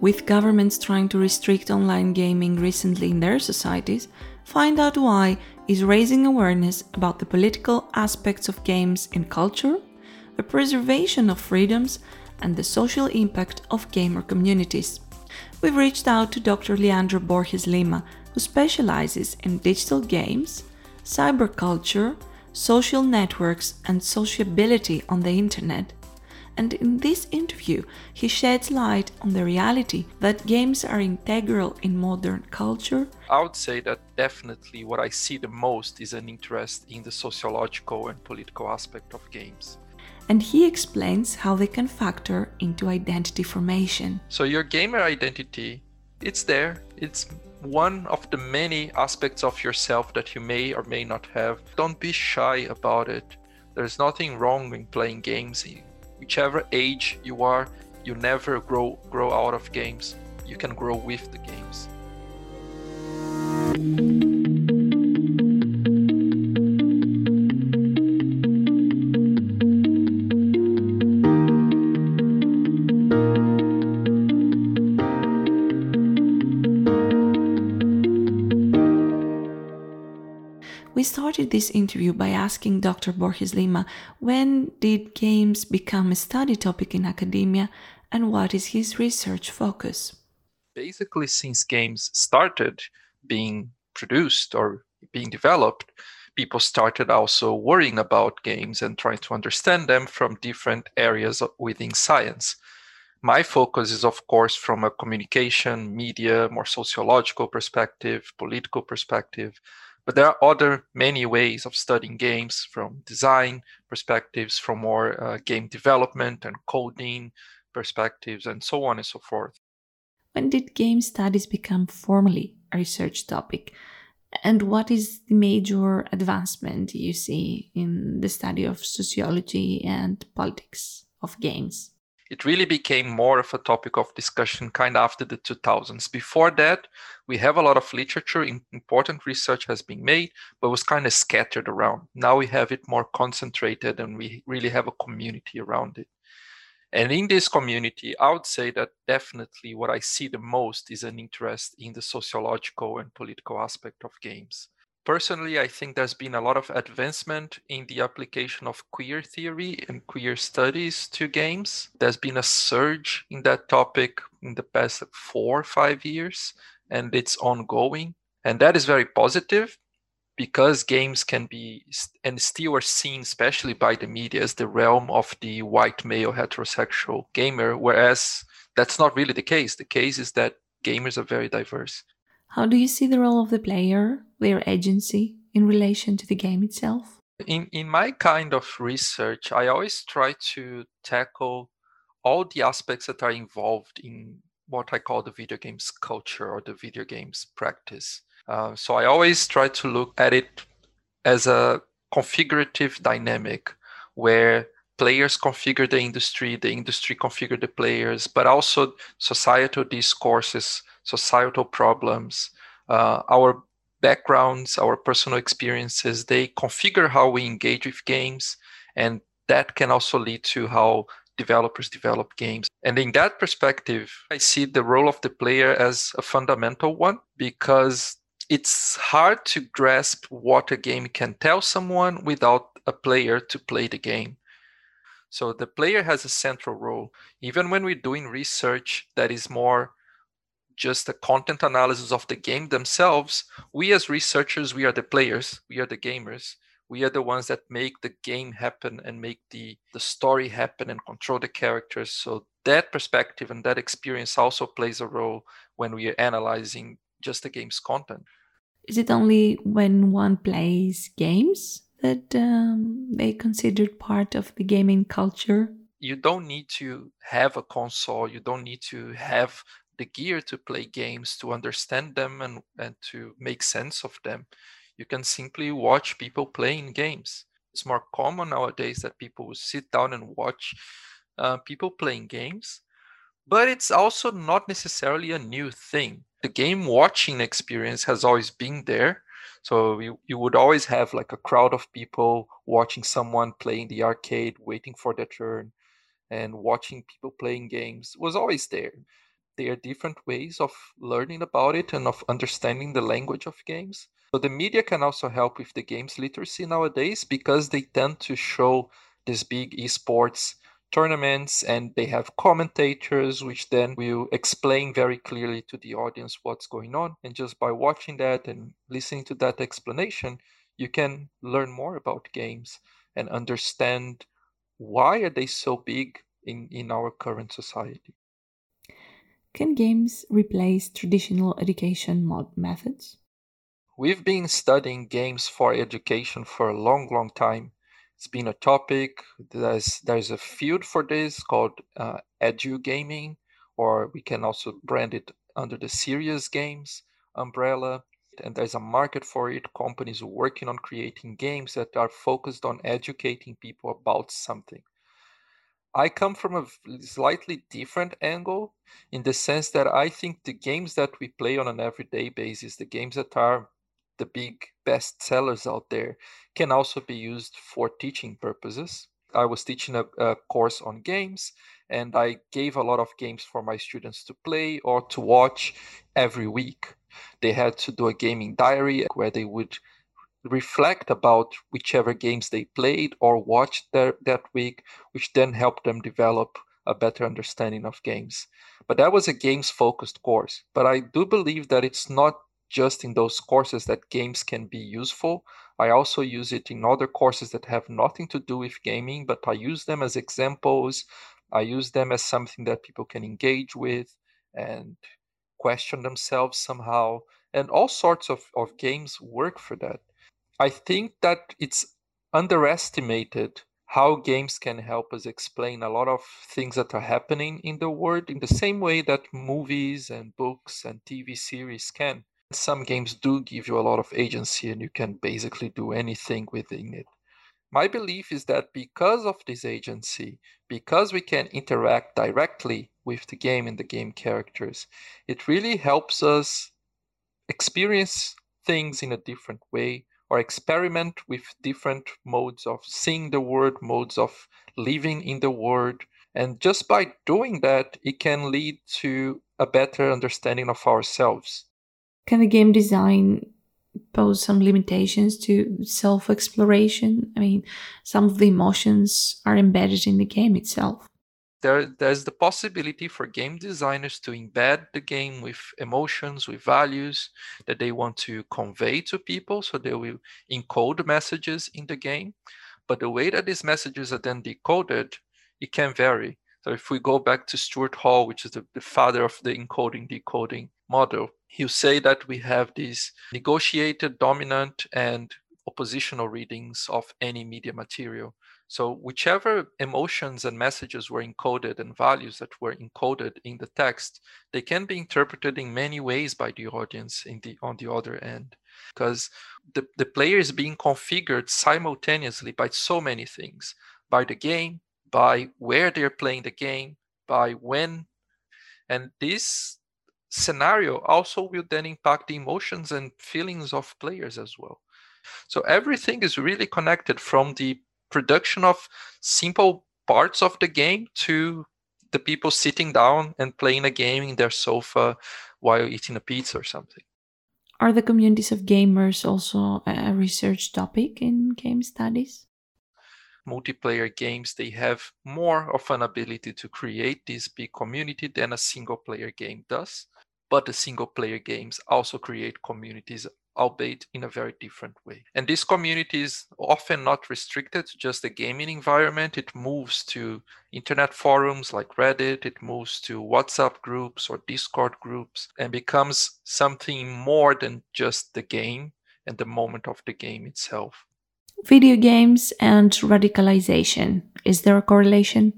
with governments trying to restrict online gaming recently in their societies, Find Out Why is raising awareness about the political aspects of games in culture, the preservation of freedoms, and the social impact of gamer communities. We've reached out to Dr. Leandro Borges Lima, who specializes in digital games, cyberculture, social networks, and sociability on the internet. And in this interview, he sheds light on the reality that games are integral in modern culture. I would say that definitely what I see the most is an interest in the sociological and political aspect of games and he explains how they can factor into identity formation. So your gamer identity, it's there. It's one of the many aspects of yourself that you may or may not have. Don't be shy about it. There's nothing wrong in playing games. Whichever age you are, you never grow grow out of games. You can grow with the games. We started this interview by asking Dr. Borges Lima when did games become a study topic in academia and what is his research focus? Basically, since games started being produced or being developed, people started also worrying about games and trying to understand them from different areas within science. My focus is, of course, from a communication, media, more sociological perspective, political perspective but there are other many ways of studying games from design perspectives, from more uh, game development and coding perspectives, and so on and so forth. When did game studies become formally a research topic? And what is the major advancement you see in the study of sociology and politics of games? It really became more of a topic of discussion kind of after the 2000s. Before that, we have a lot of literature, important research has been made, but was kind of scattered around. Now we have it more concentrated and we really have a community around it. And in this community, I would say that definitely what I see the most is an interest in the sociological and political aspect of games personally, I think there's been a lot of advancement in the application of queer theory and queer studies to games. There's been a surge in that topic in the past four or five years, and it's ongoing. And that is very positive because games can be and still are seen, especially by the media, as the realm of the white male heterosexual gamer, whereas that's not really the case. The case is that gamers are very diverse. How do you see the role of the player, their agency, in relation to the game itself? In, in my kind of research, I always try to tackle all the aspects that are involved in what I call the video games culture or the video games practice. Uh, so I always try to look at it as a configurative dynamic where players configure the industry, the industry configure the players, but also societal discourses societal problems, uh, our backgrounds, our personal experiences, they configure how we engage with games. And that can also lead to how developers develop games. And in that perspective, I see the role of the player as a fundamental one because it's hard to grasp what a game can tell someone without a player to play the game. So the player has a central role. Even when we're doing research that is more just a content analysis of the game themselves, we as researchers, we are the players, we are the gamers. We are the ones that make the game happen and make the, the story happen and control the characters. So that perspective and that experience also plays a role when we are analyzing just the game's content. Is it only when one plays games that um, they considered part of the gaming culture? You don't need to have a console. You don't need to have the gear to play games, to understand them and, and to make sense of them. You can simply watch people playing games. It's more common nowadays that people will sit down and watch uh, people playing games, but it's also not necessarily a new thing. The game watching experience has always been there. So you, you would always have like a crowd of people watching someone playing the arcade, waiting for their turn, and watching people playing games was always there There are different ways of learning about it and of understanding the language of games. So the media can also help with the games literacy nowadays because they tend to show these big esports tournaments and they have commentators which then will explain very clearly to the audience what's going on. And just by watching that and listening to that explanation you can learn more about games and understand why are they so big in, in our current society. Can games replace traditional education mod methods? We've been studying games for education for a long long time it's been a topic. There's there's a field for this called uh, edu gaming, or we can also brand it under the serious games umbrella. And there's a market for it. Companies working on creating games that are focused on educating people about something. I come from a slightly different angle in the sense that I think the games that we play on an everyday basis, the games that are the big best sellers out there can also be used for teaching purposes. I was teaching a, a, course on games, and I gave a lot of games for my students to play or to watch every week. They had to do a gaming diary where they would reflect about whichever games they played or watched that week, which then helped them develop a better understanding of games. But that was a games focused course. But I do believe that it's not just in those courses that games can be useful. I also use it in other courses that have nothing to do with gaming, but I use them as examples. I use them as something that people can engage with and question themselves somehow. And all sorts of, of games work for that. I think that it's underestimated how games can help us explain a lot of things that are happening in the world in the same way that movies and books and TV series can some games do give you a lot of agency and you can basically do anything within it. My belief is that because of this agency, because we can interact directly with the game and the game characters, it really helps us experience things in a different way or experiment with different modes of seeing the world, modes of living in the world. And just by doing that, it can lead to a better understanding of ourselves can the game design pose some limitations to self exploration? I mean, some of the emotions are embedded in the game itself. There, there's the possibility for game designers to embed the game with emotions, with values that they want to convey to people. So they will encode messages in the game. But the way that these messages are then decoded, it can vary. So if we go back to Stuart Hall, which is the, the father of the encoding decoding model, he'll say that we have these negotiated, dominant, and oppositional readings of any media material. So whichever emotions and messages were encoded and values that were encoded in the text, they can be interpreted in many ways by the audience in the on the other end. Because the, the player is being configured simultaneously by so many things, by the game, by where they're playing the game, by when. And this scenario also will then impact the emotions and feelings of players as well. So everything is really connected from the production of simple parts of the game to the people sitting down and playing a game in their sofa while eating a pizza or something. Are the communities of gamers also a research topic in game studies? multiplayer games they have more of an ability to create this big community than a single player game does but the single player games also create communities albeit in a very different way and this community is often not restricted to just the gaming environment it moves to internet forums like reddit it moves to whatsapp groups or discord groups and becomes something more than just the game and the moment of the game itself video games and radicalization. Is there a correlation?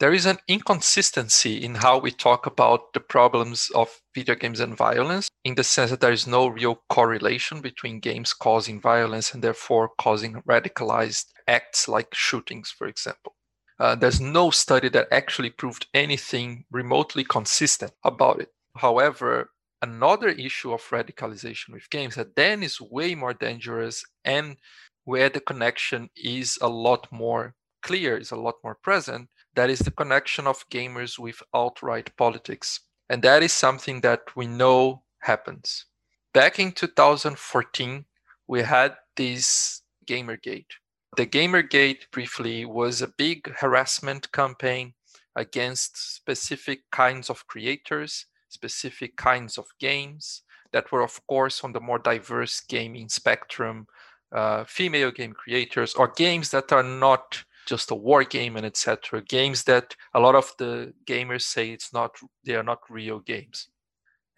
There is an inconsistency in how we talk about the problems of video games and violence, in the sense that there is no real correlation between games causing violence and therefore causing radicalized acts like shootings, for example. Uh, there's no study that actually proved anything remotely consistent about it. However, another issue of radicalization with games that then is way more dangerous and where the connection is a lot more clear, is a lot more present. That is the connection of gamers with alt right politics. And that is something that we know happens. Back in 2014, we had this Gamergate. The Gamergate, briefly, was a big harassment campaign against specific kinds of creators, specific kinds of games that were, of course, on the more diverse gaming spectrum, uh, female game creators, or games that are not just a war game and etc. Games that a lot of the gamers say it's not, they are not real games.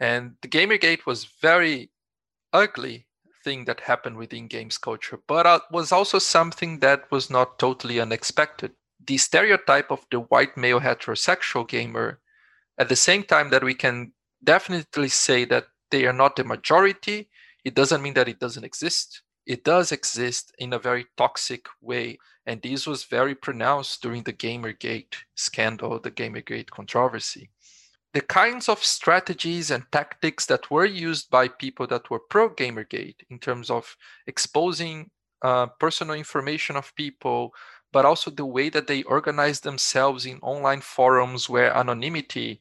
And the Gamergate was very ugly thing that happened within games culture, but uh, was also something that was not totally unexpected. The stereotype of the white male heterosexual gamer, at the same time that we can definitely say that they are not the majority, it doesn't mean that it doesn't exist. It does exist in a very toxic way. And this was very pronounced during the Gamergate scandal, the Gamergate controversy the kinds of strategies and tactics that were used by people that were pro Gamergate in terms of exposing uh, personal information of people, but also the way that they organize themselves in online forums where anonymity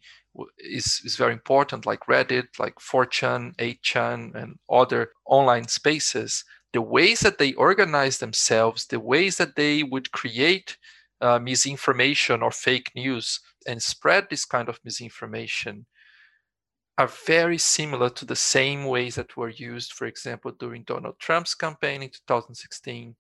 is, is very important, like Reddit, like 4chan, 8chan, and other online spaces. The ways that they organize themselves, the ways that they would create uh, misinformation or fake news and spread this kind of misinformation are very similar to the same ways that were used, for example, during Donald Trump's campaign in 2016.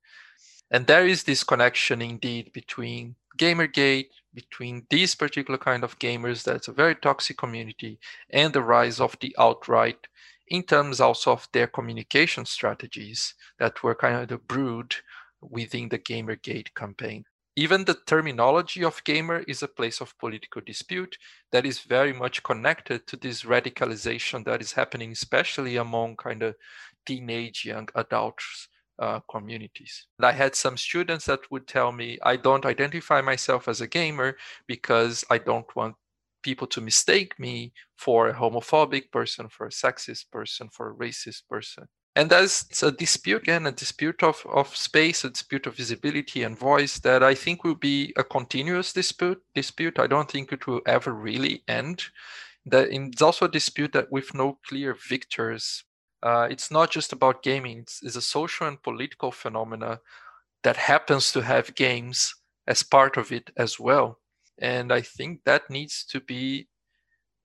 And there is this connection indeed between Gamergate, between these particular kind of gamers that's a very toxic community, and the rise of the alt-right in terms also of their communication strategies that were kind of brewed within the Gamergate campaign even the terminology of gamer is a place of political dispute that is very much connected to this radicalization that is happening, especially among kind of teenage young adults uh, communities. And I had some students that would tell me, I don't identify myself as a gamer because I don't want people to mistake me for a homophobic person, for a sexist person, for a racist person. And that's a dispute again a dispute of, of space a dispute of visibility and voice that i think will be a continuous dispute dispute. I don't think it will ever really end. That it's also a dispute that with no clear victors. Uh, it's not just about gaming. It's, it's a social and political phenomena that happens to have games as part of it as well and i think that needs to be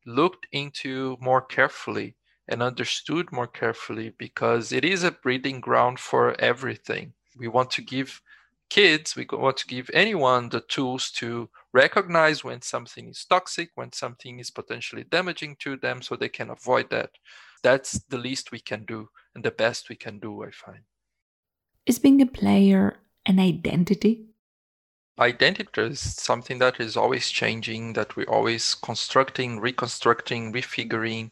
looked into more carefully and understood more carefully because it is a breeding ground for everything. We want to give kids, we want to give anyone the tools to recognize when something is toxic, when something is potentially damaging to them so they can avoid that. That's the least we can do and the best we can do, I find. Is being a player an identity? Identity is something that is always changing, that we're always constructing, reconstructing, refiguring.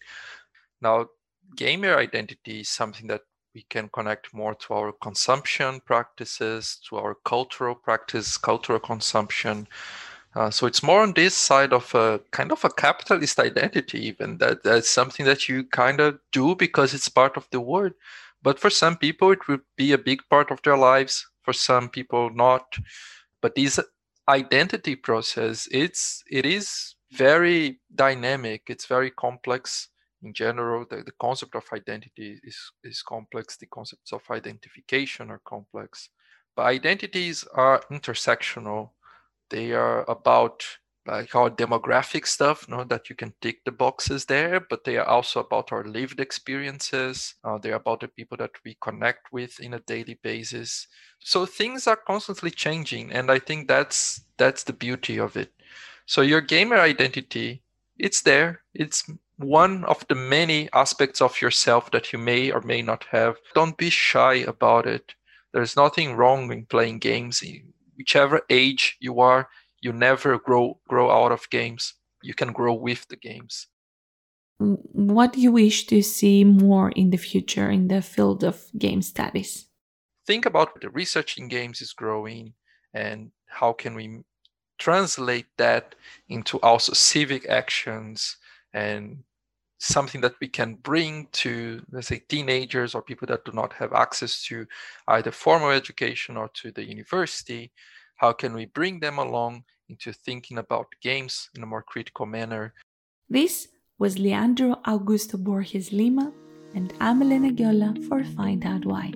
Now, gamer identity is something that we can connect more to our consumption practices, to our cultural practice, cultural consumption. Uh, so it's more on this side of a kind of a capitalist identity, even that that's something that you kind of do because it's part of the world. But for some people, it would be a big part of their lives. For some people, not. But this identity process, it's it is very dynamic. It's very complex in general, the, the concept of identity is, is complex. The concepts of identification are complex. But identities are intersectional. They are about like our demographic stuff, you know, that you can tick the boxes there, but they are also about our lived experiences. Uh, they're about the people that we connect with in a daily basis. So things are constantly changing, and I think that's that's the beauty of it. So your gamer identity, it's there. It's one of the many aspects of yourself that you may or may not have. Don't be shy about it. There's nothing wrong in playing games. Whichever age you are, you never grow grow out of games. You can grow with the games. What do you wish to see more in the future in the field of game studies? Think about the research in games is growing and how can we translate that into also civic actions and something that we can bring to let's say teenagers or people that do not have access to either formal education or to the university how can we bring them along into thinking about games in a more critical manner this was Leandro Augusto Borges Lima, and I'm Elena Giola for Find Out Why.